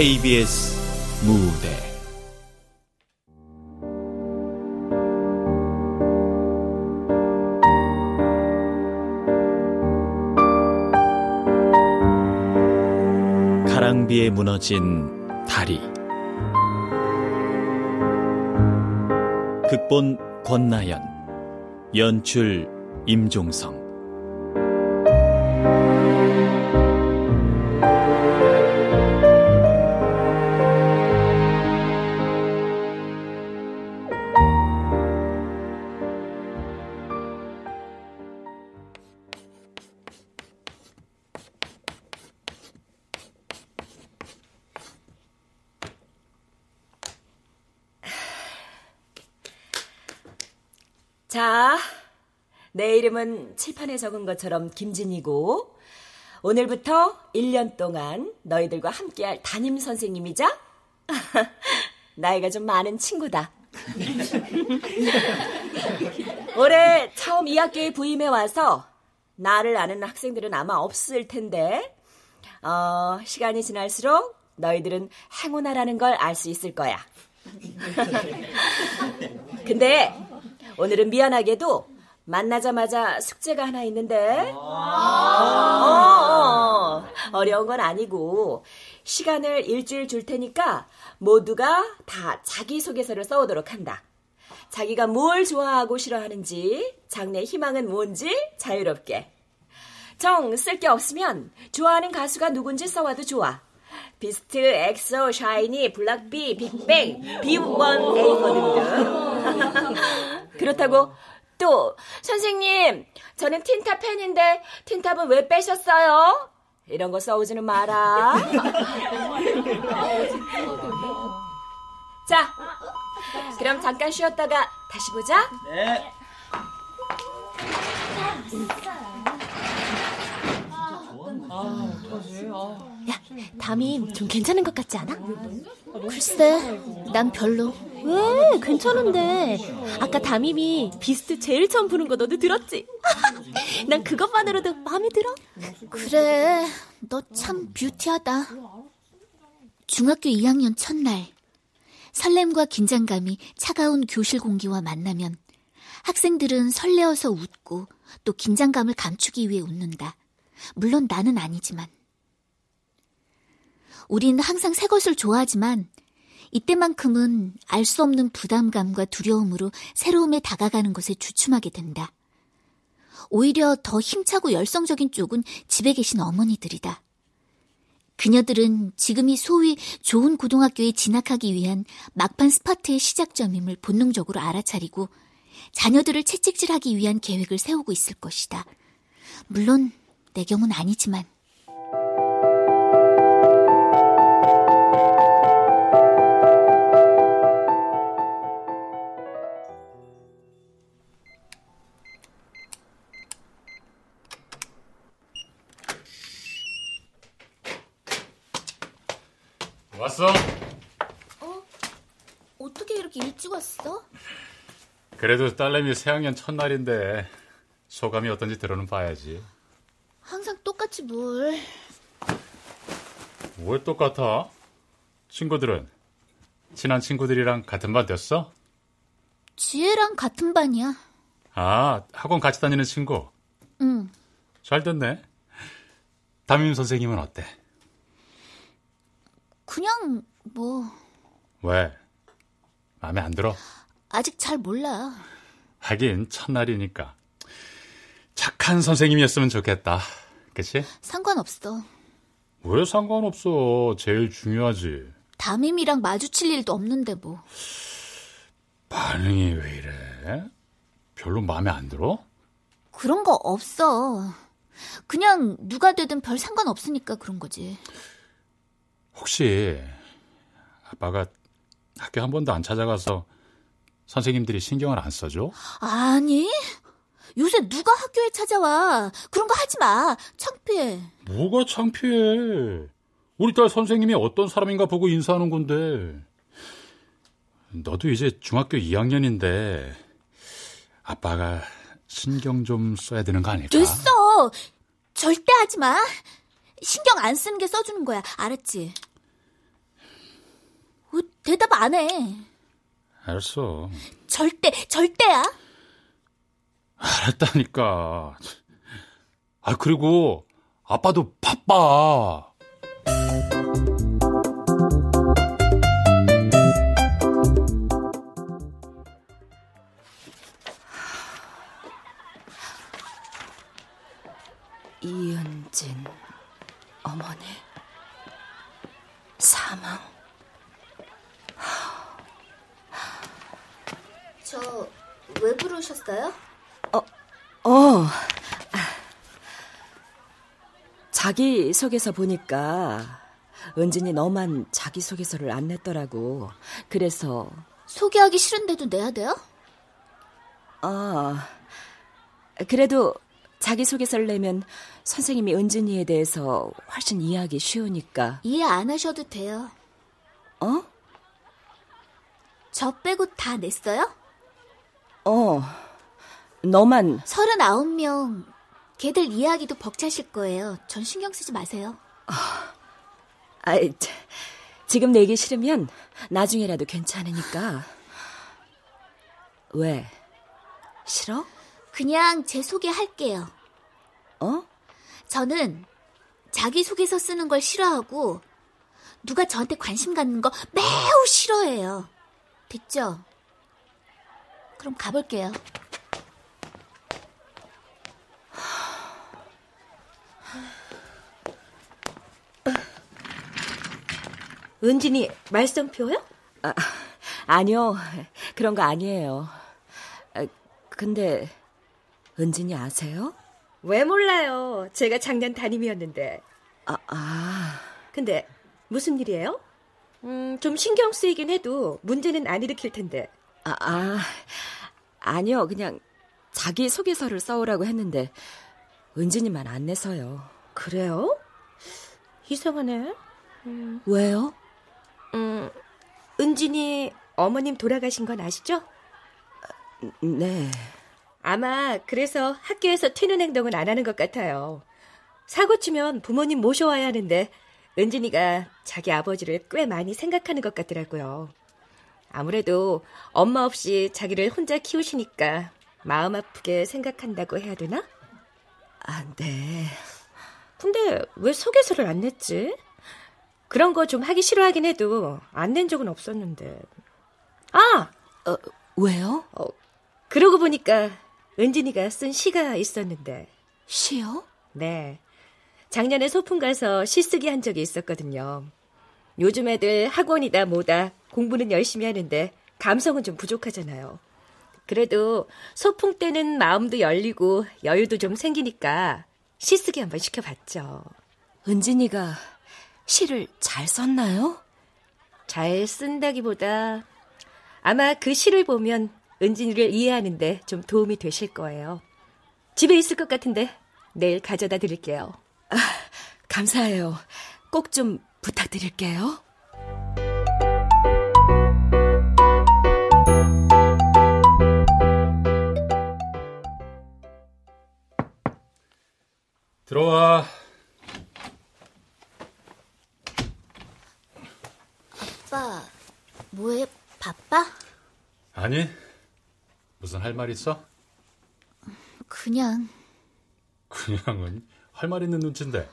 KBS 무대. 가랑비에 무너진 다리. 극본 권나연 연출 임종성 이름은 칠판에 적은 것처럼 김진이고, 오늘부터 1년 동안 너희들과 함께할 담임 선생님이자, 나이가 좀 많은 친구다. 올해 처음 2학기에 부임해 와서 나를 아는 학생들은 아마 없을 텐데, 어, 시간이 지날수록 너희들은 행운아라는 걸 알 수 있을 거야. 근데 오늘은 미안하게도 만나자마자 숙제가 하나 있는데. 어, 어려운 건 아니고 시간을 일주일 줄 테니까 모두가 다 자기소개서를 써오도록 한다. 자기가 뭘 좋아하고 싫어하는지, 장래 희망은 뭔지 자유롭게. 정 쓸 게 없으면 좋아하는 가수가 누군지 써와도 좋아. 비스트, 엑소, 샤이니, 블락비, 빅뱅, B1A4 등등. 그렇다고 또 선생님 저는 틴탑 팬인데 틴탑은 왜 빼셨어요? 이런 거 써오지는 마라. 자, 그럼 잠깐 쉬었다가 다시 보자. 네. 야, 담임 좀 괜찮은 것 같지 않아? 글쎄, 난 별로. 왜? 괜찮은데. 아까 담임이 비스트 제일 처음 부른 거 너도 들었지? 난 그것만으로도 마음에 들어. 그래, 너 참 뷰티하다. 중학교 2학년 첫날, 설렘과 긴장감이 차가운 교실 공기와 만나면 학생들은 설레어서 웃고 또 긴장감을 감추기 위해 웃는다. 물론 나는 아니지만. 우리는 항상 새 것을 좋아하지만 이때만큼은 알 수 없는 부담감과 두려움으로 새로움에 다가가는 것에 주춤하게 된다. 오히려 더 힘차고 열성적인 쪽은 집에 계신 어머니들이다. 그녀들은 지금이 소위 좋은 고등학교에 진학하기 위한 막판 스파트의 시작점임을 본능적으로 알아차리고 자녀들을 채찍질하기 위한 계획을 세우고 있을 것이다. 물론 내 경우는 아니지만. 그래도 딸내미 새학년 첫날인데 소감이 어떤지 들어는 봐야지. 항상 똑같이 뭘. 뭘 똑같아? 친구들은? 친한 친구들이랑 같은 반 됐어? 지혜랑 같은 반이야. 아, 학원 같이 다니는 친구? 응. 잘 됐네. 담임 선생님은 어때? 그냥 뭐 왜? 마음에 안 들어? 아직 잘 몰라. 하긴 첫날이니까. 착한 선생님이었으면 좋겠다. 그치? 상관없어. 왜 상관없어? 제일 중요하지. 담임이랑 마주칠 일도 없는데 뭐. 반응이 왜 이래? 별로 마음에 안 들어? 그런 거 없어. 그냥 누가 되든 별 상관없으니까 그런 거지. 혹시 아빠가 학교 한 번도 안 찾아가서 선생님들이 신경을 안 써줘? 아니. 요새 누가 학교에 찾아와. 그런 거 하지 마. 창피해. 뭐가 창피해. 우리 딸 선생님이 어떤 사람인가 보고 인사하는 건데. 너도 이제 중학교 2학년인데 아빠가 신경 좀 써야 되는 거 아닐까? 됐어. 절대 하지 마. 신경 안 쓰는 게 써주는 거야. 알았지? 어, 대답 안 해. 알았어. 절대, 절대야. 알았다니까. 아, 그리고 아빠도 바빠. 이은진 어머니 사망. 저 왜 부르셨어요? 어. 자기 소개서 보니까 은진이 너만 자기 소개서를 안 냈더라고. 그래서 소개하기 싫은데도 내야 돼요? 아 그래도 자기 소개서를 내면 선생님이 은진이에 대해서 훨씬 이해하기 쉬우니까. 이해 안 하셔도 돼요. 어? 저 빼고 다 냈어요? 어. 너만 39명. 걔들 이해하기도 벅차실 거예요. 전 신경 쓰지 마세요. 아이, 자, 지금 내기 싫으면 나중에라도 괜찮으니까. 왜? 싫어? 그냥 제 소개할게요. 어? 저는 자기소개서 쓰는 걸 싫어하고 누가 저한테 관심 갖는 거 매우 싫어해요. 됐죠? 그럼 가볼게요. 은진이 말썽표요? 아, 아니요. 그런 거 아니에요. 아, 근데 은진이 아세요? 왜 몰라요? 제가 작년 담임이었는데. 아, 아. 근데 무슨 일이에요? 음, 좀 신경 쓰이긴 해도 문제는 안 일으킬 텐데. 아, 아. 아니요. 그냥 자기 소개서를 써오라고 했는데 은진이만 안 내서요. 그래요? 이상하네. 왜요? 음, 은진이 어머님 돌아가신 건 아시죠? 네. 아마 그래서 학교에서 튀는 행동은 안 하는 것 같아요. 사고 치면 부모님 모셔와야 하는데 은진이가 자기 아버지를 꽤 많이 생각하는 것 같더라고요. 아무래도 엄마 없이 자기를 혼자 키우시니까 마음 아프게 생각한다고 해야 되나? 아, 네. 근데 왜 소개서를 안 냈지? 그런 거 좀 하기 싫어하긴 해도 안 낸 적은 없었는데. 아! 어, 왜요? 어, 그러고 보니까 은진이가 쓴 시가 있었는데. 시요? 네. 작년에 소풍 가서 시 쓰기 한 적이 있었거든요. 요즘 애들 학원이다 뭐다 공부는 열심히 하는데 감성은 좀 부족하잖아요. 그래도 소풍 때는 마음도 열리고 여유도 좀 생기니까 시 쓰기 한번 시켜봤죠. 은진이가 시를 잘 썼나요? 잘 쓴다기보다 아마 그 시를 보면 은진이를 이해하는데 좀 도움이 되실 거예요. 집에 있을 것 같은데 내일 가져다 드릴게요. 감사해요. 꼭 좀 부탁드릴게요. 들어와. 아빠, 뭐해? 바빠? 아니, 무슨 할 말 있어? 그냥, 그냥은 할 말 있는 눈치인데.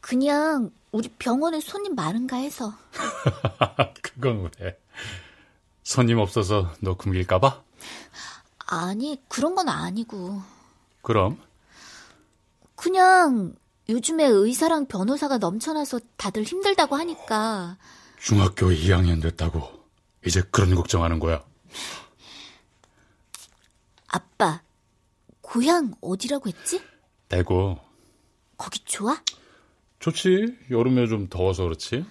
그냥 우리 병원에 손님 많은가 해서. 그건 왜? 손님 없어서 너 굶길까봐? 아니, 그런 건 아니고. 그럼 그냥 요즘에 의사랑 변호사가 넘쳐나서 다들 힘들다고 하니까 중학교 2학년 됐다고 이제 그런 걱정하는 거야. 아빠 고향 어디라고 했지? 대구 거기 좋아? 좋지. 여름에 좀 더워서 그렇지.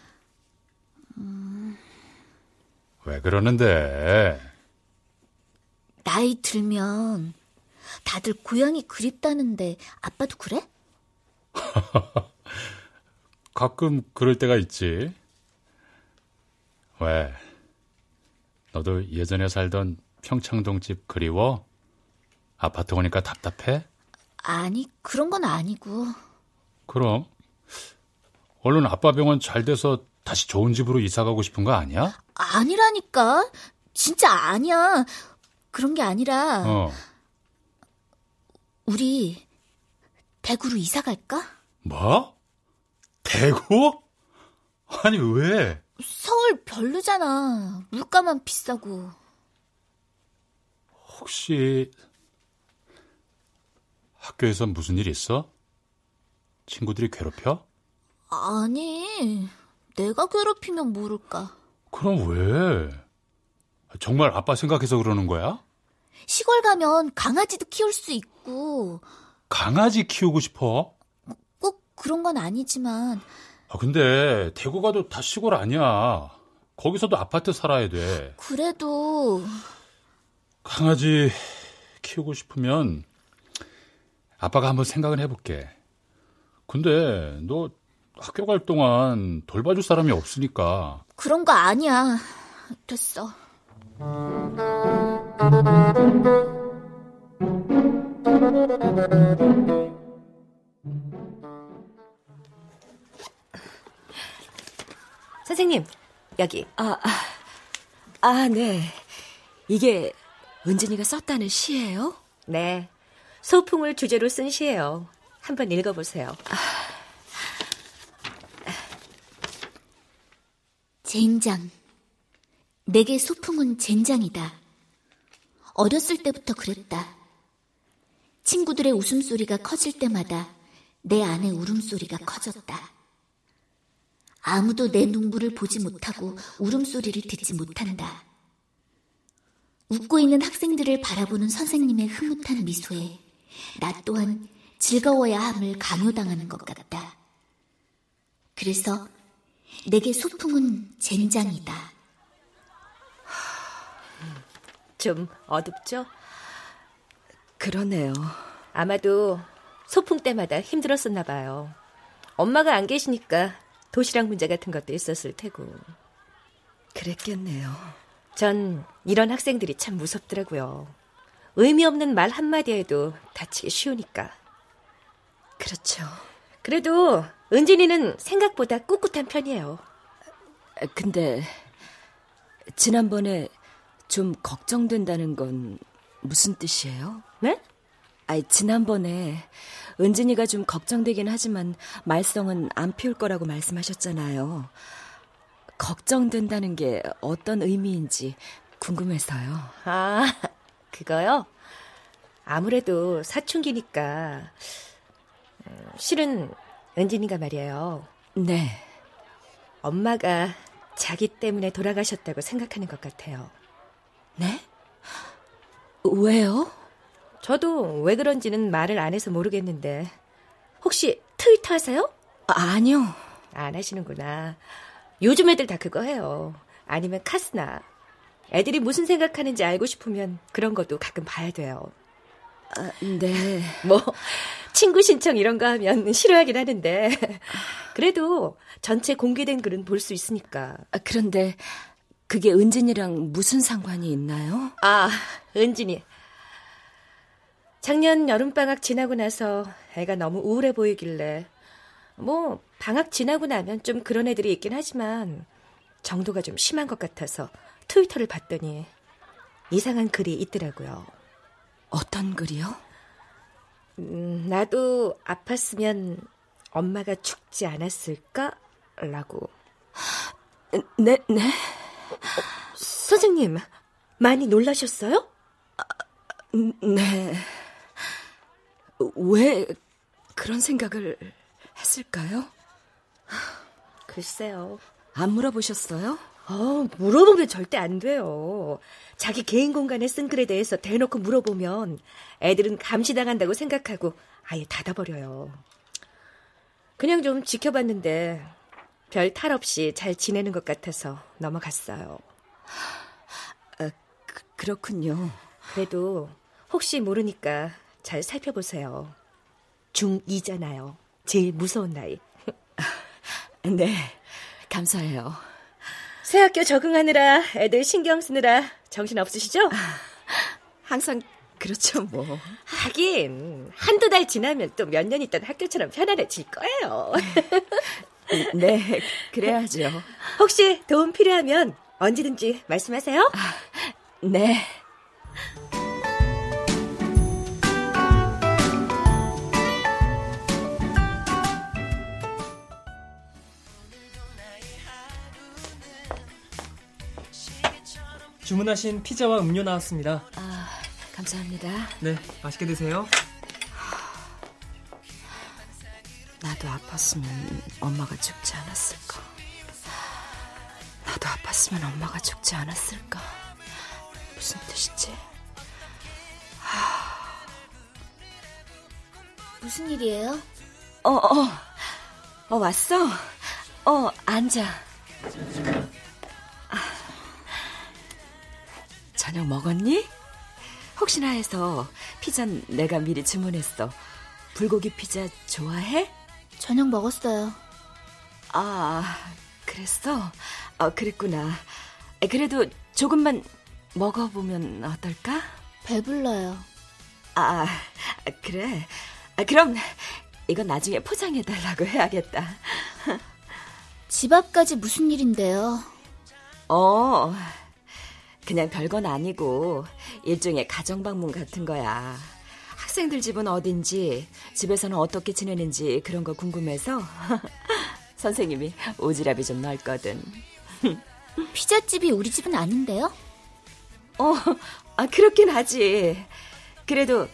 왜 그러는데? 나이 들면 다들 고향이 그립다는데 아빠도 그래? 가끔 그럴 때가 있지. 왜? 너도 예전에 살던 평창동 집 그리워? 아파트 오니까 답답해? 아니 그런 건 아니고 그럼 얼른 아빠 병원 잘 돼서 다시 좋은 집으로 이사 가고 싶은 거 아니야? 아니라니까. 진짜 아니야. 그런 게 아니라 어. 우리 대구로 이사 갈까? 뭐? 대구? 아니, 왜? 서울 별로잖아. 물가만 비싸고. 혹시 학교에서 무슨 일 있어? 친구들이 괴롭혀? 아니, 내가 괴롭히면 모를까. 그럼 왜? 정말 아빠 생각해서 그러는 거야? 시골 가면 강아지도 키울 수 있고, 강아지 키우고 싶어? 꼭 그런 건 아니지만, 아, 근데 대구 가도 다 시골 아니야. 거기서도 아파트 살아야 돼. 그래도, 강아지 키우고 싶으면 아빠가 한번 생각을 해볼게. 근데 너 학교 갈 동안 돌봐줄 사람이 없으니까 그런 거 아니야. 됐어. 선생님, 여기. 아, 아, 아, 네. 이게 은진이가 썼다는 시예요? 네. 소풍을 주제로 쓴 시예요. 한번 읽어보세요. 젠장. 내게 소풍은 젠장이다. 어렸을 때부터 그랬다. 친구들의 웃음소리가 커질 때마다 내 안의 울음소리가 커졌다. 아무도 내 눈물을 보지 못하고 울음소리를 듣지 못한다. 웃고 있는 학생들을 바라보는 선생님의 흐뭇한 미소에 나 또한 즐거워야 함을 강요당하는 것 같다. 그래서 내게 소풍은 젠장이다. 좀 어둡죠? 그러네요. 아마도 소풍 때마다 힘들었었나 봐요. 엄마가 안 계시니까 도시락 문제 같은 것도 있었을 테고. 그랬겠네요. 전 이런 학생들이 참 무섭더라고요. 의미 없는 말 한마디에도 다치기 쉬우니까. 그렇죠. 그래도 은진이는 생각보다 꿋꿋한 편이에요. 아, 근데 지난번에 좀 걱정된다는 건 무슨 뜻이에요? 네? 아이, 지난번에 은진이가 좀 걱정되긴 하지만 말썽은 안 피울 거라고 말씀하셨잖아요. 걱정된다는 게 어떤 의미인지 궁금해서요. 아, 그거요? 아무래도 사춘기니까. 음, 실은 은진이가 말이에요. 네. 엄마가 자기 때문에 돌아가셨다고 생각하는 것 같아요. 네? 왜요? 저도 왜 그런지는 말을 안 해서 모르겠는데. 혹시 트위터 하세요? 아, 아니요. 안 하시는구나. 요즘 애들 다 그거 해요. 아니면 카스나. 애들이 무슨 생각하는지 알고 싶으면 그런 것도 가끔 봐야 돼요. 아, 네. 뭐, 친구 신청 이런 거 하면 싫어하긴 하는데. 그래도 전체 공개된 글은 볼 수 있으니까. 아, 그런데 그게 은진이랑 무슨 상관이 있나요? 아, 은진이. 작년 여름방학 지나고 나서 애가 너무 우울해 보이길래, 뭐, 방학 지나고 나면 좀 그런 애들이 있긴 하지만, 정도가 좀 심한 것 같아서 트위터를 봤더니, 이상한 글이 있더라고요. 어떤 글이요? 음, 나도 아팠으면 엄마가 죽지 않았을까? 라고. 네, 네. 선생님, 많이 놀라셨어요? 네. 왜 그런 생각을 했을까요? 글쎄요. 안 물어보셨어요? 어, 물어보면 절대 안 돼요. 자기 개인 공간에 쓴 글에 대해서 대놓고 물어보면 애들은 감시당한다고 생각하고 아예 닫아버려요. 그냥 좀 지켜봤는데 별 탈 없이 잘 지내는 것 같아서 넘어갔어요. 아, 그, 그렇군요. 그래도 혹시 모르니까 잘 살펴보세요. 중2잖아요. 제일 무서운 나이. 네, 감사해요. 새 학교 적응하느라 애들 신경 쓰느라 정신 없으시죠? 항상 그렇죠, 뭐. 하긴 한두 달 지나면 또 몇 년 있던 학교처럼 편안해질 거예요. 네, 그래야죠. 혹시 도움 필요하면 언제든지 말씀하세요. 아, 네. 주문하신 피자와 음료 나왔습니다. 아, 감사합니다. 네, 맛있게 드세요. 나도 아팠으면 엄마가 죽지 않았을까. 나도 아팠으면 엄마가 죽지 않았을까. 무슨 뜻이지? 무슨 일이에요? 어, 어, 어, 왔어? 어, 앉아. 저녁 먹었니? 혹시나 해서 피자 내가 미리 주문했어. 불고기 피자 좋아해? 저녁 먹었어요. 아, 그랬어? 어, 그랬구나. 그래도 조금만 먹어보면 어떨까? 배불러요. 아, 그래. 그럼 이건 나중에 포장해달라고 해야겠다. 집 앞까지 무슨 일인데요? 어, 그냥 별건 아니고 일종의 가정 방문 같은 거야. 학생들 집은 어딘지, 집에서는 어떻게 지내는지 그런 거 궁금해서 선생님이 오지랖이 좀 넓거든. 피자집이 우리 집은 아닌데요? 어, 아, 그렇긴 하지. 그래도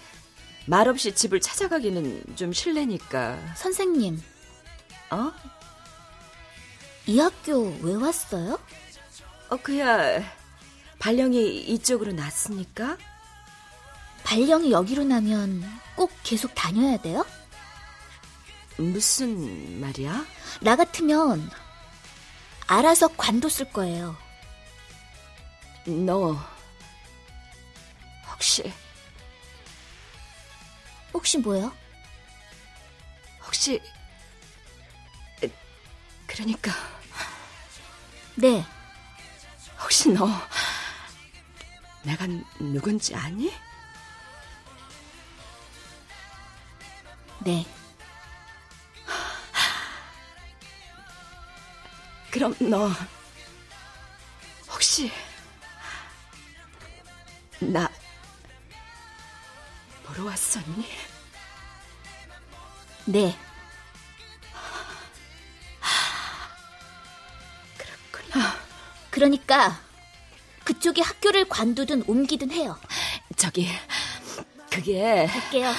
말없이 집을 찾아가기는 좀 실례니까. 선생님, 어? 이 학교 왜 왔어요? 어, 그야 발령이 이쪽으로 났으니까. 발령이 여기로 나면 꼭 계속 다녀야 돼요? 무슨 말이야? 나 같으면 알아서 관뒀을 거예요. 너 혹시 혹시 뭐요? 혹시 에, 그러니까 네, 혹시 너 내가 누군지 아니? 네. 그럼 너 혹시 나 보러 왔었니? 네. 그렇구나. 그러니까 그쪽이 학교를 관두든 옮기든 해요. 저기 그게 갈게요.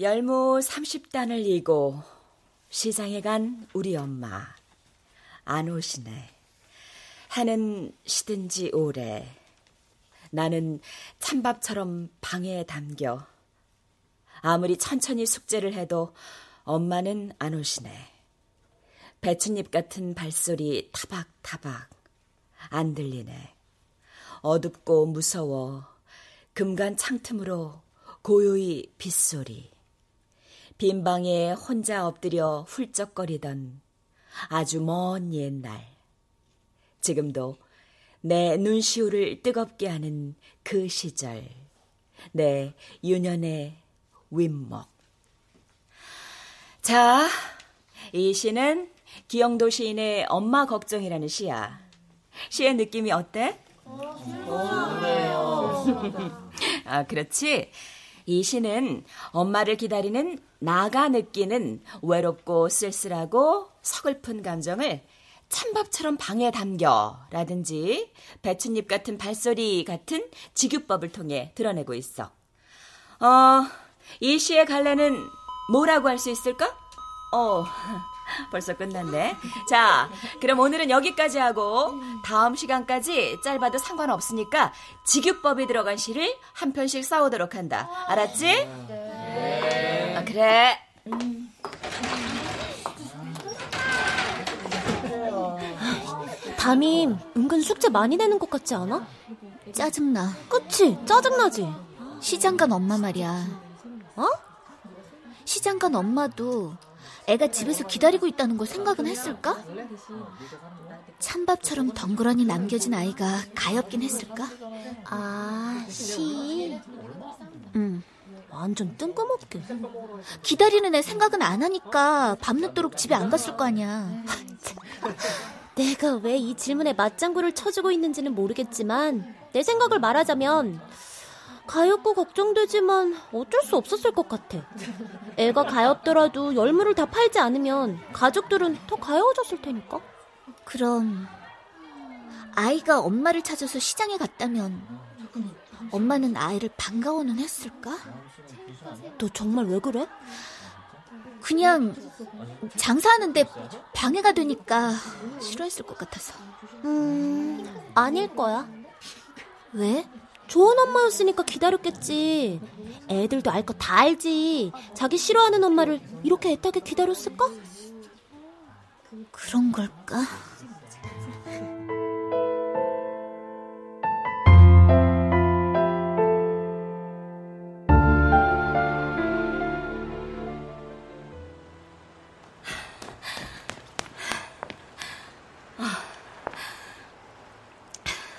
열무 30단을 이고 시장에 간 우리 엄마 안 오시네. 해는 시든 지 오래. 나는 찬밥처럼 방에 담겨. 아무리 천천히 숙제를 해도 엄마는 안 오시네. 배춧잎 같은 발소리 타박타박 안 들리네. 어둡고 무서워 금간 창틈으로 고요히 빗소리. 빈 방에 혼자 엎드려 훌쩍거리던 아주 먼 옛날. 지금도 내 눈시울을 뜨겁게 하는 그 시절. 내 유년의 윗목. 자, 이 시는 기영도 시인의 엄마 걱정이라는 시야. 시의 느낌이 어때? 아, 그렇지. 이 시는 엄마를 기다리는 나가 느끼는 외롭고 쓸쓸하고 서글픈 감정을 찬밥처럼 방에 담겨 라든지 배춧잎 같은 발소리 같은 직유법을 통해 드러내고 있어. 어, 이 시의 갈래는 뭐라고 할 수 있을까? 어, 벌써 끝났네. 자, 그럼 오늘은 여기까지 하고 다음 시간까지 짧아도 상관없으니까 직유법이 들어간 시를 한 편씩 싸우도록 한다. 알았지? 네. 아, 그래. 담임 은근 숙제 많이 내는 것 같지 않아? 짜증나. 그치? 짜증나지? 시장 간 엄마 말이야. 어? 시장 간 엄마도 애가 집에서 기다리고 있다는 걸 생각은 했을까? 찬밥처럼 덩그러니 남겨진 아이가 가엾긴 했을까? 아, 시. 응. 완전 뜬금없게. 기다리는 애 생각은 안 하니까 밤늦도록 집에 안 갔을 거 아니야. 내가 왜 이 질문에 맞장구를 쳐주고 있는지는 모르겠지만 내 생각을 말하자면 가엾고 걱정되지만 어쩔 수 없었을 것 같아. 애가 가엾더라도 열무를 다 팔지 않으면 가족들은 더 가여워졌을 테니까. 그럼 아이가 엄마를 찾아서 시장에 갔다면 엄마는 아이를 반가워는 했을까? 너 정말 왜 그래? 그냥 장사하는데 방해가 되니까 싫어했을 것 같아서. 음, 아닐 거야. 왜? 좋은 엄마였으니까 기다렸겠지. 애들도 알 거 다 알지. 자기 싫어하는 엄마를 이렇게 애타게 기다렸을까? 그런 걸까?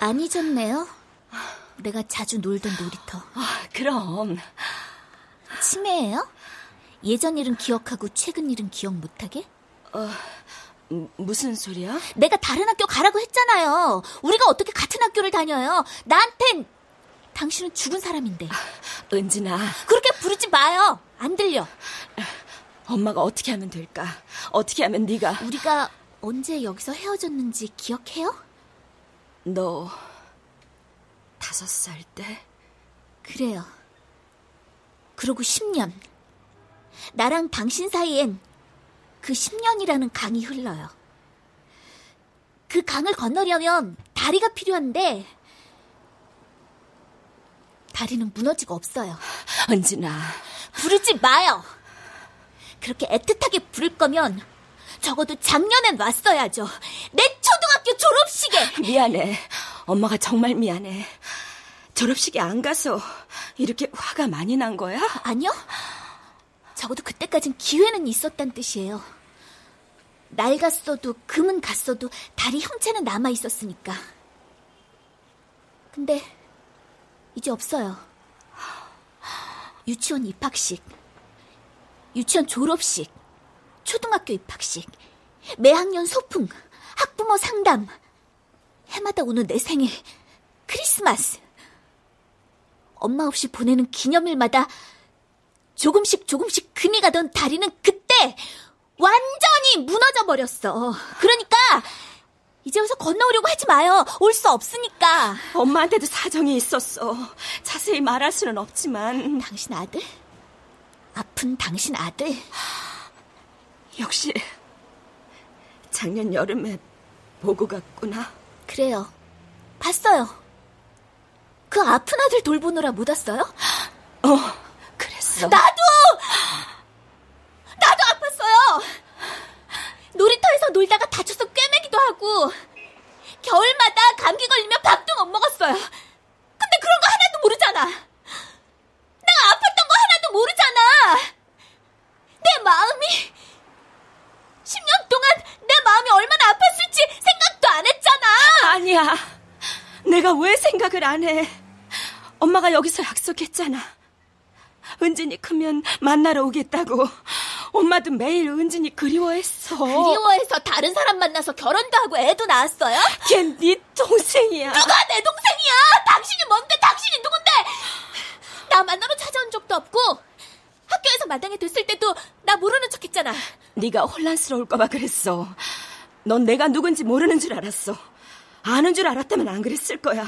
안 잊었네요. 내가 자주 놀던 놀이터. 아, 그럼. 치매예요? 예전 일은 기억하고 최근 일은 기억 못하게? 음, 무슨 소리야? 내가 다른 학교 가라고 했잖아요. 우리가 어떻게 같은 학교를 다녀요? 나한텐 당신은 죽은 사람인데. 은진아, 그렇게 부르지 마요. 안 들려. 엄마가 어떻게 하면 될까? 어떻게 하면 네가 우리가 언제 여기서 헤어졌는지 기억해요? 너 다섯 살 때? 그래요. 그러고 10년. 나랑 당신 사이엔 그 10년이라는 강이 흘러요. 그 강을 건너려면 다리가 필요한데 다리는 무너지고 없어요. 은진아, 부르지 마요. 그렇게 애틋하게 부를 거면 적어도 작년엔 왔어야죠. 내 초등학교 졸업식에. 미안해. 엄마가 정말 미안해. 졸업식에 안 가서 이렇게 화가 많이 난 거야? 아니요. 적어도 그때까진 기회는 있었단 뜻이에요. 낡았어도 금은 갔어도 다리 형체는 남아 있었으니까. 근데 이제 없어요. 유치원 입학식, 유치원 졸업식, 초등학교 입학식, 매학년 소풍, 학부모 상담, 해마다 오는 내 생일, 크리스마스. 엄마 없이 보내는 기념일마다 조금씩 조금씩 금이 가던 다리는 그때 완전히 무너져 버렸어. 그러니까 이제 와서 건너오려고 하지 마요. 올 수 없으니까. 엄마한테도 사정이 있었어. 자세히 말할 수는 없지만 당신 아들? 아픈 당신 아들? 역시 작년 여름에 보고 갔구나. 그래요. 봤어요. 그 아픈 아들 돌보느라 못 왔어요? 어, 그랬어. 나도! 나도 아팠어요! 놀이터에서 놀다가 다쳐서 꿰매기도 하고, 겨울마다 감기 걸리면 밥도 못 먹었어요. 근데 그런 거 하나도 모르잖아. 내가 아팠던 거 하나도 모르잖아. 내 마음이, 10년 동안 내 마음이 얼마나 아팠을지 생각도 안 했잖아. 아니야. 내가 왜 생각을 안 해? 엄마가 여기서 약속했잖아. 은진이 크면 만나러 오겠다고. 엄마도 매일 은진이 그리워했어. 그리워해서 다른 사람 만나서 결혼도 하고 애도 낳았어요? 걘 네 동생이야. 누가 내 동생이야? 당신이 뭔데? 당신이 누군데? 나 만나러 찾아온 적도 없고 학교에서 마당에 됐을 때도 나 모르는 척했잖아. 네가 혼란스러울까봐 그랬어. 넌 내가 누군지 모르는 줄 알았어. 아는 줄 알았다면 안 그랬을 거야.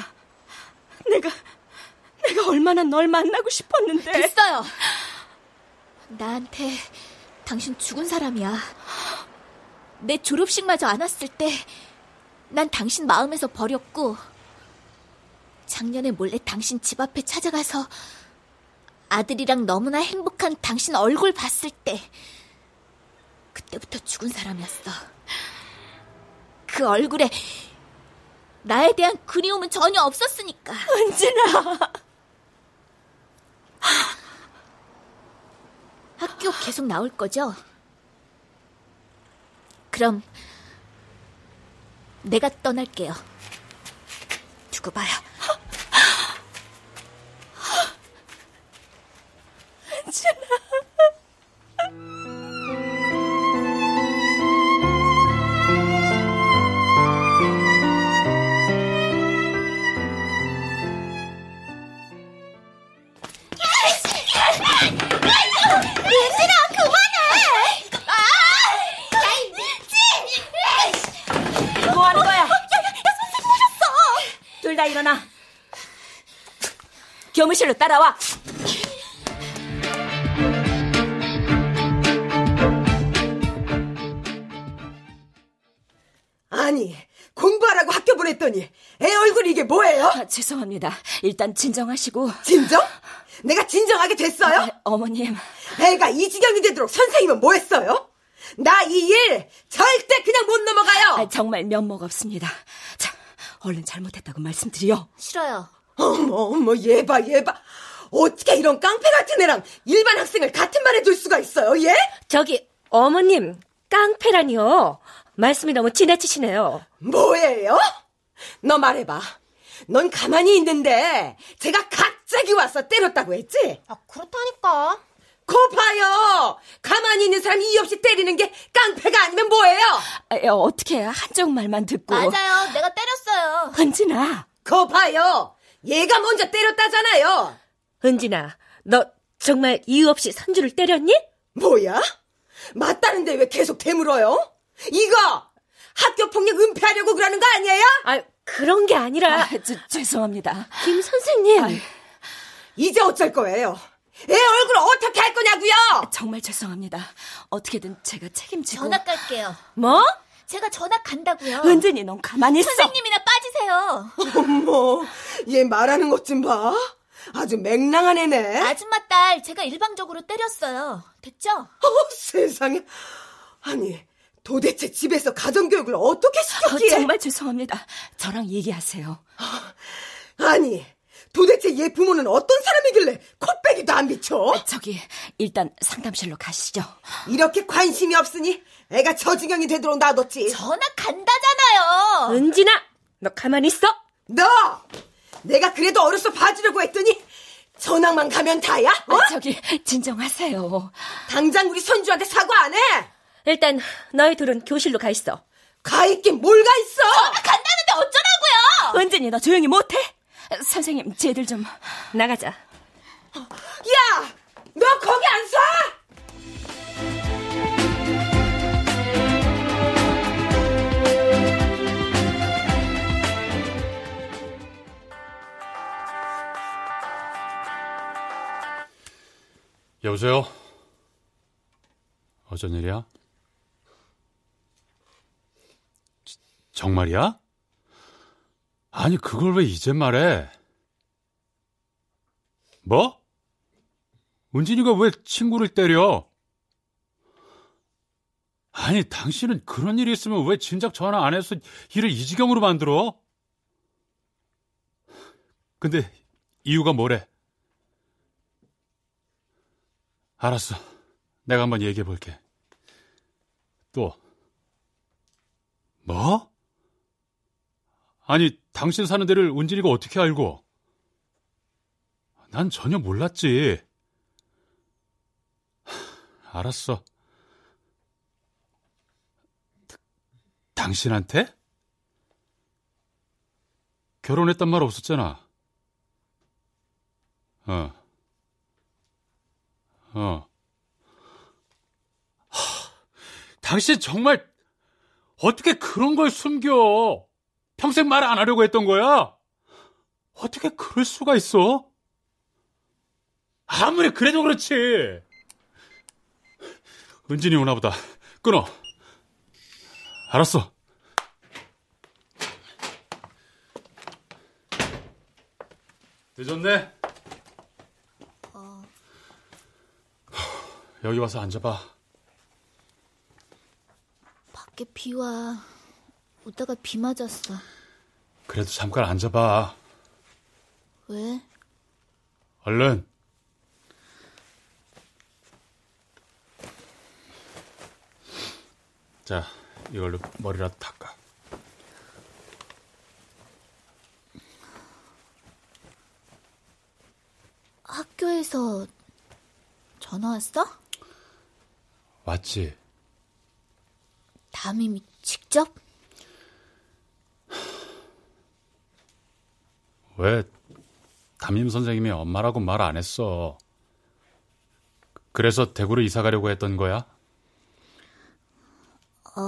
내가 내가 얼마나 널 만나고 싶었는데. 됐어요. 나한테 당신 죽은 사람이야. 내 졸업식마저 안 왔을 때 난 당신 마음에서 버렸고 작년에 몰래 당신 집 앞에 찾아가서 아들이랑 너무나 행복한 당신 얼굴 봤을 때 그때부터 죽은 사람이었어. 그 얼굴에 나에 대한 그리움은 전혀 없었으니까. 은진아. 학교 계속 나올 거죠? 그럼 내가 떠날게요. 두고 봐요. 뭐 교무실로 따라와. 아니, 공부하라고 학교 보냈더니 애 얼굴이 이게 뭐예요? 아, 죄송합니다. 일단 진정하시고. 진정? 내가 진정하게 됐어요? 아, 어머님. 애가 이 지경이 되도록 선생님은 뭐 했어요? 나 이 일 절대 그냥 못 넘어가요! 아, 정말 면목 없습니다. 자, 얼른 잘못했다고 말씀드려. 싫어요. 어머, 어머, 얘 봐, 얘 봐. 어떻게 이런 깡패 같은 애랑 일반 학생을 같은 반에 둘 수가 있어요, 얘? 저기, 어머님, 깡패라니요. 말씀이 너무 지나치시네요. 뭐예요? 너 말해봐. 넌 가만히 있는데 제가 갑자기 와서 때렸다고 했지? 아, 그렇다니까. 거 봐요. 가만히 있는 사람 이유 없이 때리는 게 깡패가 아니면 뭐예요? 아, 야, 어떻게 한쪽 말만 듣고. 맞아요. 내가 때렸어요. 은진아. 거 봐요. 얘가 먼저 때렸다잖아요. 은진아, 너 정말 이유 없이 선주를 때렸니? 뭐야? 맞다는데 왜 계속 되물어요? 이거 학교 폭력 은폐하려고 그러는 거 아니에요? 아, 그런 게 아니라 아, 저, 죄송합니다. 김 선생님. 아이. 이제 어쩔 거예요? 애 얼굴 어떻게 할 거냐고요? 정말 죄송합니다. 어떻게든 제가 책임지고. 전학 갈게요. 뭐? 제가 전학 간다고요. 은진이 넌 가만히 있어. 선생님이나 빠 지세요. 어머, 얘 말하는 것 좀 봐. 아주 맹랑한 애네. 아줌마 딸 제가 일방적으로 때렸어요. 됐죠? 어, 세상에. 아니, 도대체 집에서 가정교육을 어떻게 어, 시켰기에? 정말 죄송합니다. 저랑 얘기하세요. 아니, 도대체 얘 부모는 어떤 사람이길래 코빼기도 안 비춰? 저기 일단 상담실로 가시죠. 이렇게 관심이 없으니 애가 저 지경이 되도록 놔뒀지. 전학 간다잖아요. 은진아, 너 가만히 있어. 너! 내가 그래도 어려서 봐주려고 했더니 전학만 가면 다야? 어? 아, 저기 진정하세요. 당장 우리 손주한테 사과 안 해? 일단 너희 둘은 교실로 가 있어. 가 있긴 뭘 가 있어? 간다는데 어쩌라고요? 은진이 너 조용히 못해? 선생님, 쟤들 좀 나가자. 야! 너 거기 안 서! 여보세요? 어쩐 일이야? 지- 정말이야? 아니, 그걸 왜 이제 말해? 뭐? 은진이가 왜 친구를 때려? 아니, 당신은 그런 일이 있으면 왜 진작 전화 안 해서 일을 이 지경으로 만들어? 근데 이유가 뭐래? 알았어. 내가 한번 얘기해 볼게. 또. 뭐? 아니, 당신 사는 데를 은진이가 어떻게 알고? 난 전혀 몰랐지. 하, 알았어. 다- 당신한테? 결혼했단 말 없었잖아. 어. 어. 하, 당신 정말 어떻게 그런 걸 숨겨? 평생 말 안 하려고 했던 거야? 어떻게 그럴 수가 있어? 아무리 그래도 그렇지. 은진이 오나 보다. 끊어. 알았어. 늦었네. 여기 와서 앉아봐. 밖에 비 와. 오다가 비 맞았어. 그래도 잠깐 앉아봐. 왜? 얼른. 자, 이걸로 머리라도 닦아. 학교에서 전화 왔어? 왔지? 담임이 직접? 왜 담임 선생님이 엄마라고 말 안 했어? 그래서 대구로 이사 가려고 했던 거야? 어,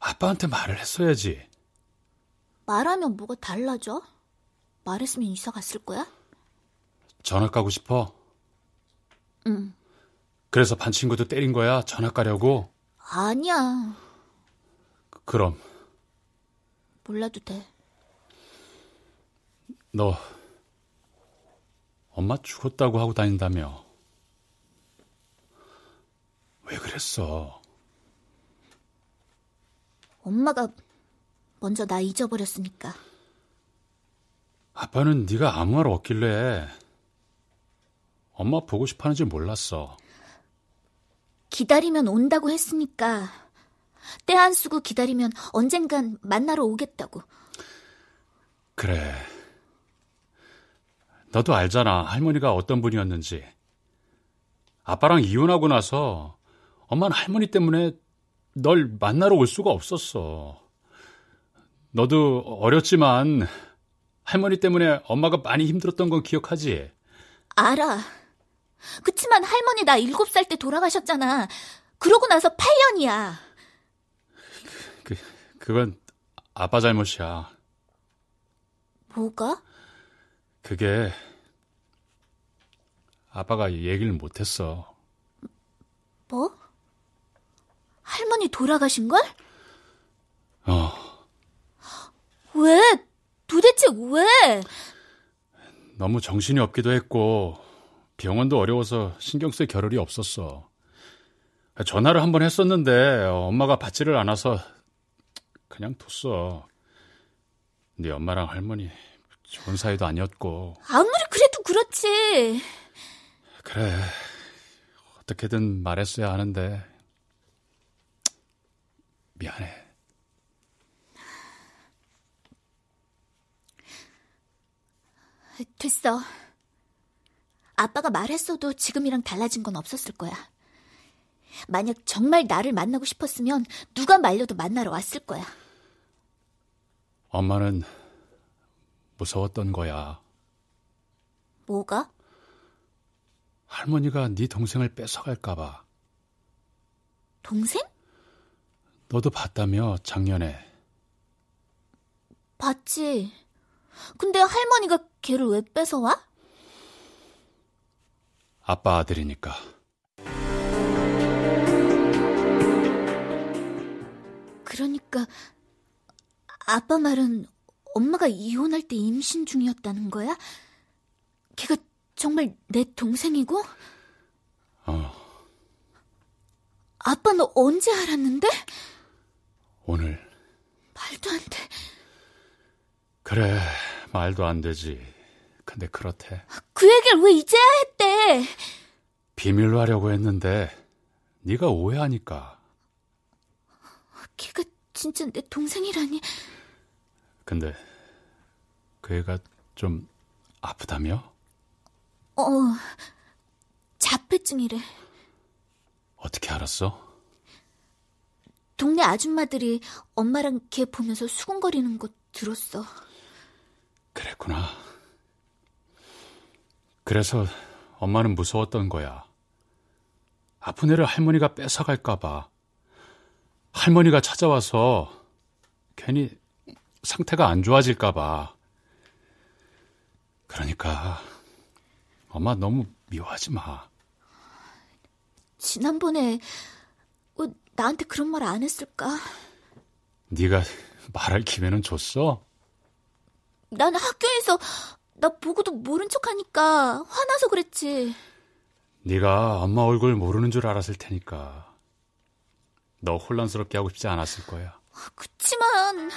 아빠한테 말을 했어야지. 말하면 뭐가 달라져? 말했으면 이사 갔을 거야? 전학 가고 싶어? 응. 그래서 반 친구도 때린 거야? 전학 가려고? 아니야. 그럼 몰라도 돼. 너 엄마 죽었다고 하고 다닌다며. 왜 그랬어? 엄마가 먼저 나 잊어버렸으니까. 아빠는 네가 아무 말 없길래 엄마 보고 싶어 하는지 몰랐어. 기다리면 온다고 했으니까. 때 안 쓰고 기다리면 언젠간 만나러 오겠다고. 그래. 너도 알잖아. 할머니가 어떤 분이었는지. 아빠랑 이혼하고 나서 엄마는 할머니 때문에 널 만나러 올 수가 없었어. 너도 어렸지만 할머니 때문에 엄마가 많이 힘들었던 건 기억하지? 알아. 그치만 할머니 나 일곱 살 때 돌아가셨잖아. 그러고 나서 8년이야. 그, 그건 아빠 잘못이야. 뭐가? 그게 아빠가 얘기를 못했어. 뭐? 할머니 돌아가신 걸? 어, 왜? 도대체 왜? 너무 정신이 없기도 했고 병원도 어려워서 신경 쓸 겨를이 없었어. 전화를 한 번 했었는데 엄마가 받지를 않아서 그냥 뒀어. 네 엄마랑 할머니 좋은 사이도 아니었고 아무리 그래도 그렇지. 그래 어떻게든 말했어야 하는데 미안해. 됐어. 아빠가 말했어도 지금이랑 달라진 건 없었을 거야. 만약 정말 나를 만나고 싶었으면 누가 말려도 만나러 왔을 거야. 엄마는 무서웠던 거야. 뭐가? 할머니가 네 동생을 뺏어갈까 봐. 동생? 너도 봤다며 작년에. 봤지. 근데 할머니가 걔를 왜 뺏어와? 아빠 아들이니까. 그러니까 아빠 말은 엄마가 이혼할 때 임신 중이었다는 거야? 걔가 정말 내 동생이고? 어, 아빠 너 언제 알았는데? 오늘. 말도 안 돼. 그래, 말도 안 되지. 근데 그렇대. 그 얘기를 왜 이제야 했대? 비밀로 하려고 했는데 네가 오해하니까. 걔가 진짜 내 동생이라니. 근데 그 애가 좀 아프다며? 어, 자폐증이래. 어떻게 알았어? 동네 아줌마들이 엄마랑 걔 보면서 수군거리는 거 들었어. 그랬구나. 그래서 엄마는 무서웠던 거야. 아픈 애를 할머니가 뺏어갈까봐. 할머니가 찾아와서 괜히 상태가 안 좋아질까봐. 그러니까 엄마 너무 미워하지 마. 지난번에 왜 나한테 그런 말 안 했을까? 네가 말할 기회는 줬어? 난 학교에서 나 보고도 모른 척하니까 화나서 그랬지. 네가 엄마 얼굴 모르는 줄 알았을 테니까. 너 혼란스럽게 하고 싶지 않았을 거야. 그치만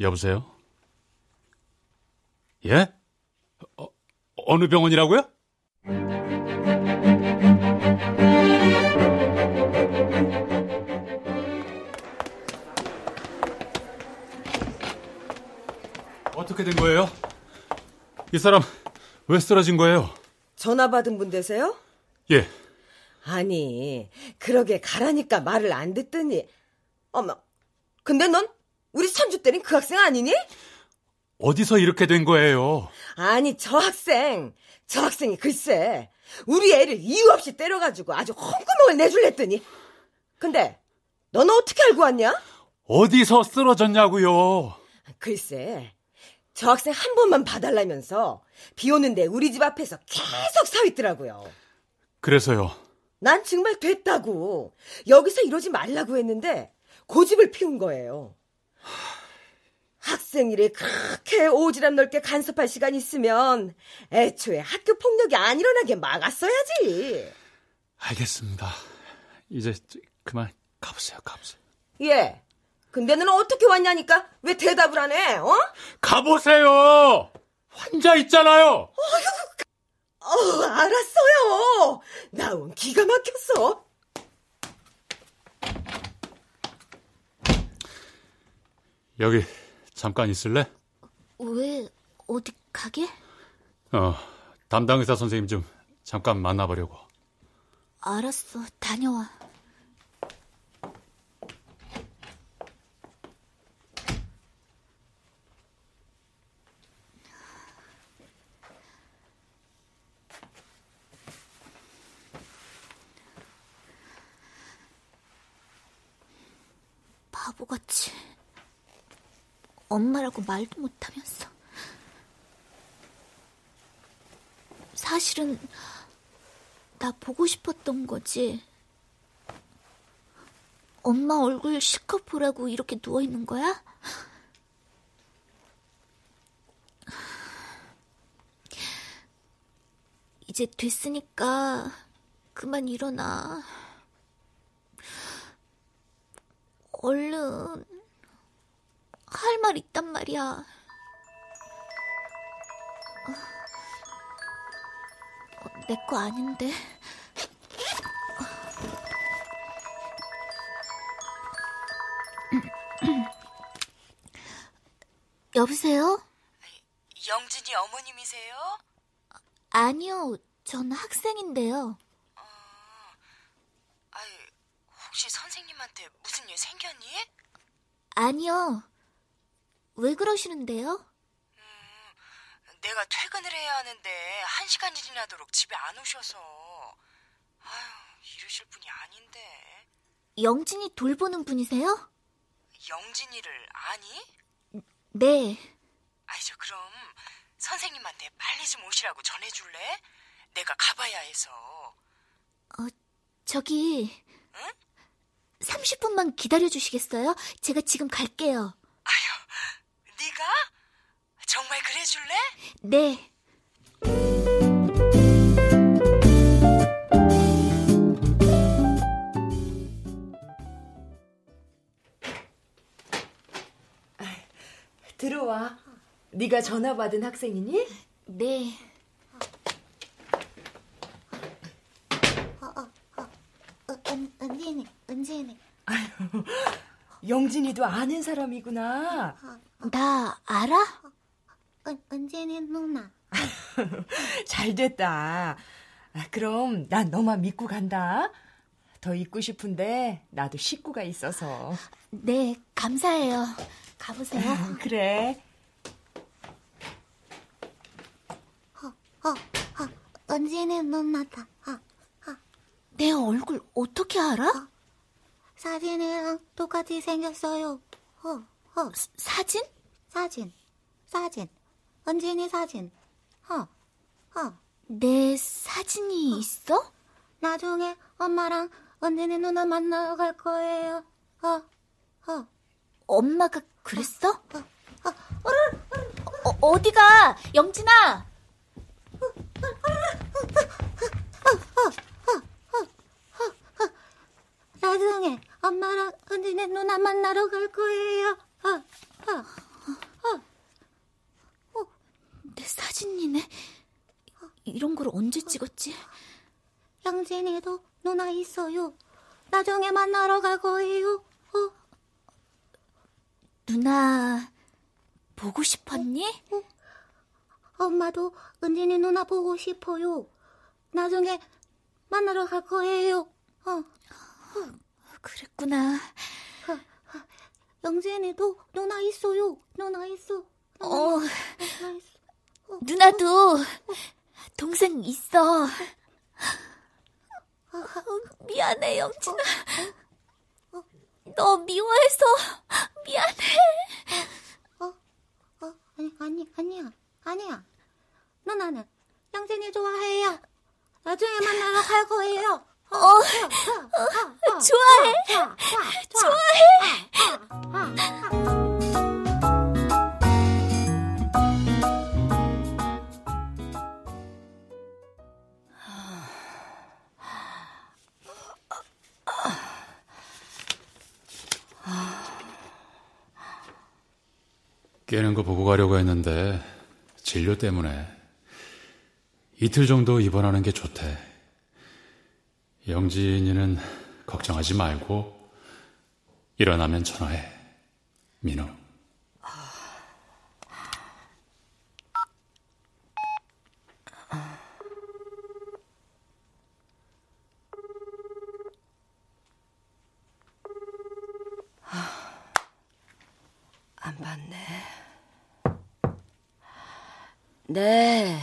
여보세요? 예? 어, 어느 병원이라고요? 어떻게 된 거예요? 이 사람 왜 쓰러진 거예요? 전화 받은 분 되세요? 예. 아니, 그러게 가라니까 말을 안 듣더니. 어머, 근데 넌 우리 선주 때린 그 학생 아니니? 어디서 이렇게 된 거예요? 아니, 저 학생. 저 학생이 글쎄, 우리 애를 이유 없이 때려가지고 아주 헛구멍을 내줄랬더니. 근데, 너는 어떻게 알고 왔냐? 어디서 쓰러졌냐고요? 글쎄, 저 학생 한 번만 봐달라면서 비 오는데 우리 집 앞에서 계속 서 있더라고요. 그래서요. 난 정말 됐다고. 여기서 이러지 말라고 했는데 고집을 피운 거예요. 학생 일에 그렇게 오지랖 넓게 간섭할 시간 있으면 애초에 학교 폭력이 안 일어나게 막았어야지. 알겠습니다. 이제 그만 가보세요, 가보세요. 예. 근데 너는 어떻게 왔냐니까 왜 대답을 안 해? 어? 가보세요! 환자 있잖아요! 어, 알았어요. 나온 기가 막혔어. 여기 잠깐 있을래? 왜 어디 가게? 어, 담당 의사 선생님 좀 잠깐 만나보려고. 알았어, 다녀와. 바보같이 엄마라고 말도 못하면서 사실은 나 보고 싶었던 거지. 엄마 얼굴 실컷 보라고 이렇게 누워있는 거야? 이제 됐으니까 그만 일어나. 얼른 할 말 있단 말이야. 어, 내거 아닌데. 여보세요? 영진이 어머님이세요? 아니요, 전 학생인데요. 아이, 혹시 선생님한테 무슨 일 생겼니? 아니요. 왜 그러시는데요? 내가 퇴근을 해야 하는데 한 시간이 지나도록 집에 안 오셔서 아휴 이러실 분이 아닌데 영진이 돌보는 분이세요? 영진이를 아니? 네. 아이 저 그럼 선생님한테 빨리 좀 오시라고 전해줄래? 내가 가봐야 해서 어, 저기 30분만 기다려 주시겠어요? 제가 지금 갈게요. 네가? 정말 그래줄래? 네. 들어와. 네가 전화 받은 학생이니? 네. 은진이, 은진이. 영진이도 아는 사람이구나. 나 알아? 은, 은진이 누나. 잘 됐다. 아, 그럼 난 너만 믿고 간다. 더 있고 싶은데 나도 식구가 있어서. 네, 감사해요. 가보세요. 그래. 어, 어, 은진이 누나다. 어, 어. 내 얼굴 어떻게 알아? 사진이랑 똑같이 생겼어요. 어, 어. 사진? 사진, 사진. 은진이 사진. 어, 어. 내 사진이 있어? 나중에 엄마랑 은진이 누나 만나러 갈 거예요. 어, 어. 엄마가 그랬어? 어, 어, 어, 어디가? 영진아! 나중에 엄마랑 은진이 누나 만나러 갈 거예요. 아. 어, 내 사진이네. 이런 걸 언제 찍었지? 양진이도 누나 있어요. 나중에 만나러 갈 거예요. 어? 누나 보고 싶었니? 어? 엄마도 은진이 누나 보고 싶어요. 나중에 만나러 갈 거예요. 어. 그랬구나. 영진이도 누나 있어요. 누나 있어. 어, 누나 있어. 어. 누나도 동생 있어. 어, 미안해, 영진아. 너 미워해서 미안해. 어, 어, 아니, 아니, 아니야. 아니야. 누나는 영진이 좋아해요. 나중에 만나러 갈 거예요. 어, 어, 좋아해. 좋아해. 깨는 거 보고 가려고 했는데 진료 때문에 이틀 정도 입원하는 게 좋대. 영진이는 걱정하지 말고 일어나면 전화해. 민호. 네.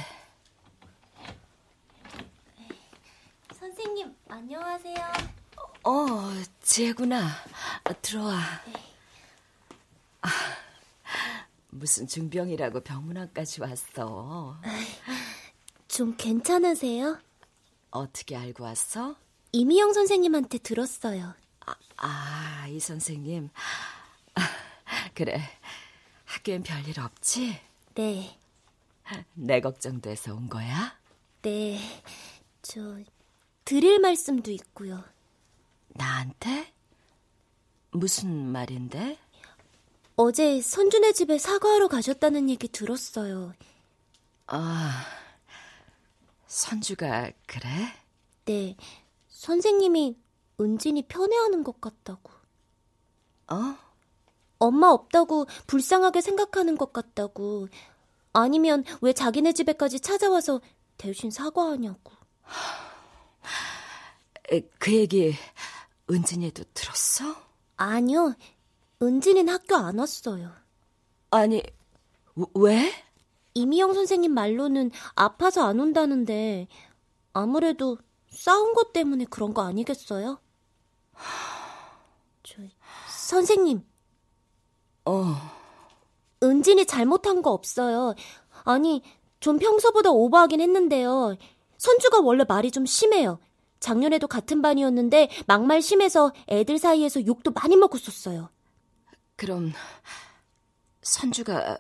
선생님, 안녕하세요. 어, 지혜구나. 어, 들어와. 아, 무슨 중병이라고 병문안까지 왔어. 좀 괜찮으세요? 어떻게 알고 왔어? 이미영 선생님한테 들었어요. 아, 아, 이 선생님. 아, 그래. 학교엔 별일 없지? 네, 내 걱정돼서 온 거야? 네. 저, 드릴 말씀도 있고요. 나한테? 무슨 말인데? 어제 선준의 집에 사과하러 가셨다는 얘기 들었어요. 아, 선주가 그래? 네, 선생님이 은진이 편애하는 것 같다고. 어? 엄마 없다고 불쌍하게 생각하는 것 같다고. 아니면 왜 자기네 집에까지 찾아와서 대신 사과하냐고. 에, 그 얘기 은진이도 들었어? 아니요, 은진이는 학교 안 왔어요. 아니, 왜? 이미영 선생님 말로는 아파서 안 온다는데 아무래도 싸운 것 때문에 그런 거 아니겠어요? 저, 선생님. 어. 은진이 잘못한 거 없어요. 아니, 좀 평소보다 오버하긴 했는데요. 선주가 원래 말이 좀 심해요. 작년에도 같은 반이었는데 막말 심해서 애들 사이에서 욕도 많이 먹었었어요. 그럼 선주가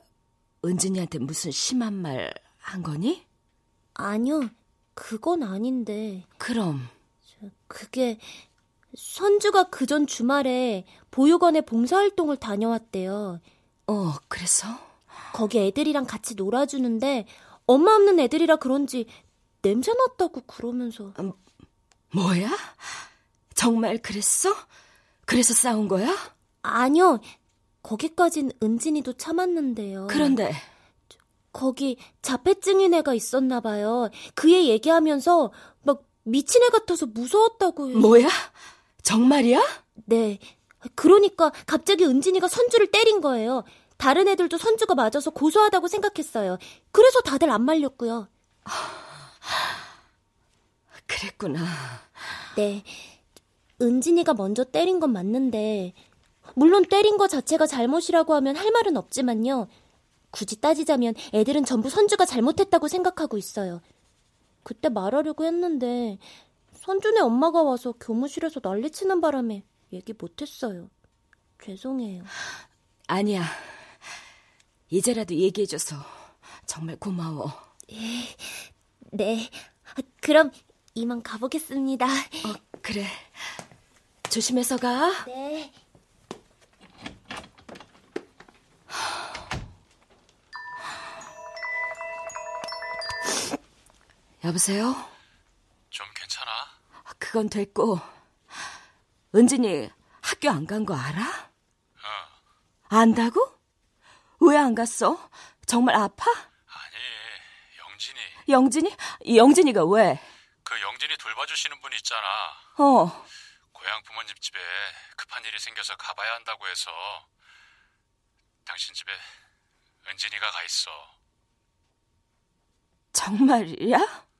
은진이한테 무슨 심한 말 한 거니? 아니요, 그건 아닌데. 그럼 그게 선주가 그 전 주말에 보육원에 봉사활동을 다녀왔대요. 어, 그래서? 거기 애들이랑 같이 놀아주는데 엄마 없는 애들이라 그런지 냄새 났다고 그러면서. 음, 뭐야? 정말 그랬어? 그래서 싸운 거야? 아니요. 거기까진 은진이도 참았는데요. 그런데 거기 자폐증인 애가 있었나 봐요. 그애 얘기하면서 막 미친 애 같아서 무서웠다고 해요. 뭐야? 정말이야? 네. 그러니까 갑자기 은진이가 선주를 때린 거예요. 다른 애들도 선주가 맞아서 고소하다고 생각했어요. 그래서 다들 안 말렸고요. 그랬구나. 네. 은진이가 먼저 때린 건 맞는데 물론 때린 거 자체가 잘못이라고 하면 할 말은 없지만요. 굳이 따지자면 애들은 전부 선주가 잘못했다고 생각하고 있어요. 그때 말하려고 했는데 선준의 엄마가 와서 교무실에서 난리치는 바람에 얘기 못했어요. 죄송해요. 아니야. 이제라도 얘기해줘서 정말 고마워. 예, 네. 그럼 이만 가보겠습니다. 어, 그래. 조심해서 가. 네. 여보세요? 좀 괜찮아? 그건 됐고. 은진이 학교 안 간 거 알아? 어. 안다고? 왜 안 갔어? 정말 아파? 아니, 영진이. 영진이? 영진이가 왜? 그 영진이 돌봐주시는 분 있잖아. 어, 고향 부모님 집에 급한 일이 생겨서 가봐야 한다고 해서 당신 집에 은진이가 가 있어. 정말이야?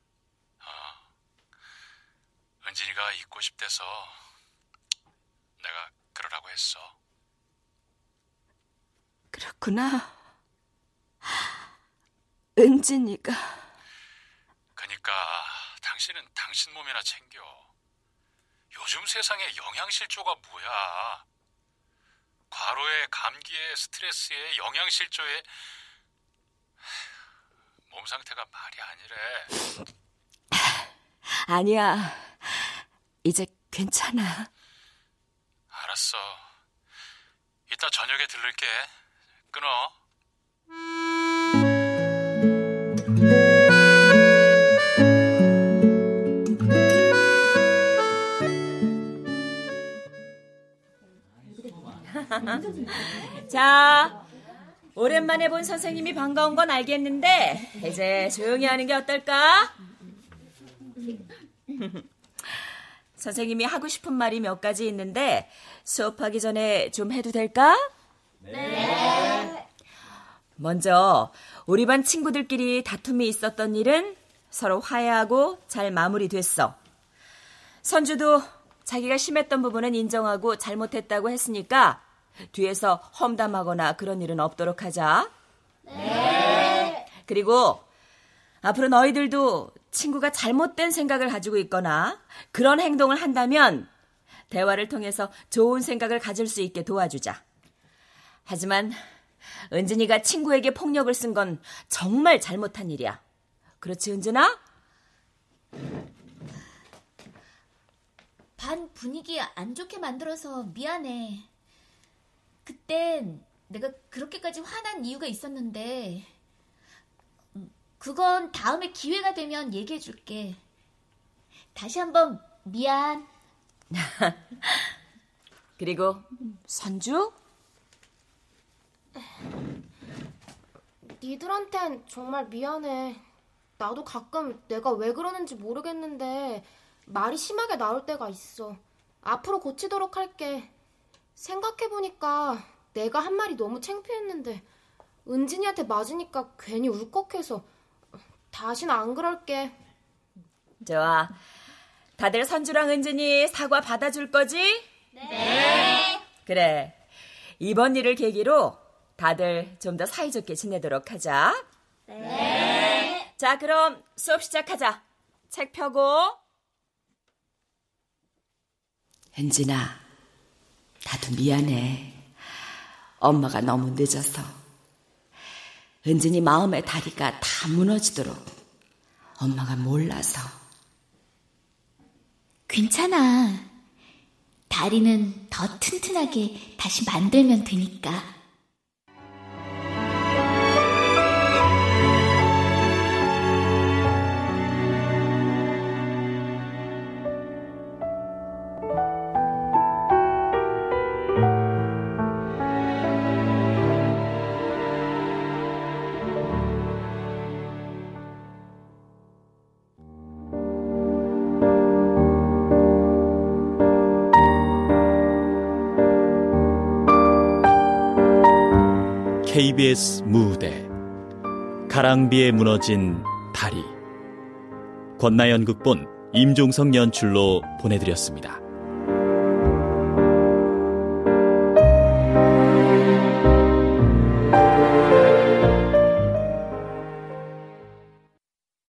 은진이가 있고 싶대서 내가 그러라고 했어. 그렇구나. 은진이가. 그니까 당신은 당신 몸이나 챙겨. 요즘 세상에 영양실조가 뭐야? 과로에 감기에 스트레스에 영양실조에 몸 상태가 말이 아니래. 아니야. 이제 괜찮아. 알았어. 이따 저녁에 들를게. 끊어. 자, 오랜만에 본 선생님이 반가운 건 알겠는데, 이제 조용히 하는 게 어떨까? 선생님이 하고 싶은 말이 몇 가지 있는데, 수업하기 전에 좀 해도 될까? 네. 먼저, 우리 반 친구들끼리 다툼이 있었던 일은 서로 화해하고 잘 마무리됐어. 선주도 자기가 심했던 부분은 인정하고 잘못했다고 했으니까 뒤에서 험담하거나 그런 일은 없도록 하자. 네. 그리고 앞으로 너희들도 친구가 잘못된 생각을 가지고 있거나 그런 행동을 한다면 대화를 통해서 좋은 생각을 가질 수 있게 도와주자. 하지만 은진이가 친구에게 폭력을 쓴 건 정말 잘못한 일이야. 그렇지, 은진아? 반 분위기 안 좋게 만들어서 미안해. 그땐 내가 그렇게까지 화난 이유가 있었는데, 음, 그건 다음에 기회가 되면 얘기해 줄게. 다시 한번 미안. 그리고 선주? 니들한텐 정말 미안해. 나도 가끔 내가 왜 그러는지 모르겠는데 말이 심하게 나올 때가 있어. 앞으로 고치도록 할게. 생각해보니까 내가 한 말이 너무 창피했는데 은진이한테 맞으니까 괜히 울컥해서 다신 안 그럴게. 좋아. 다들 선주랑 은진이 사과 받아줄 거지? 네. 그래. 이번 일을 계기로 다들 좀 더 사이좋게 지내도록 하자. 네. 자, 그럼 수업 시작하자. 책 펴고. 은진아, 나도 미안해. 엄마가 너무 늦어서. 은진이 마음의 다리가 다 무너지도록 엄마가 몰라서. 괜찮아. 다리는 더 튼튼하게 다시 만들면 되니까. KBS 무대 가랑비에 무너진 다리 권나연 극본 임종석 연출로 보내드렸습니다.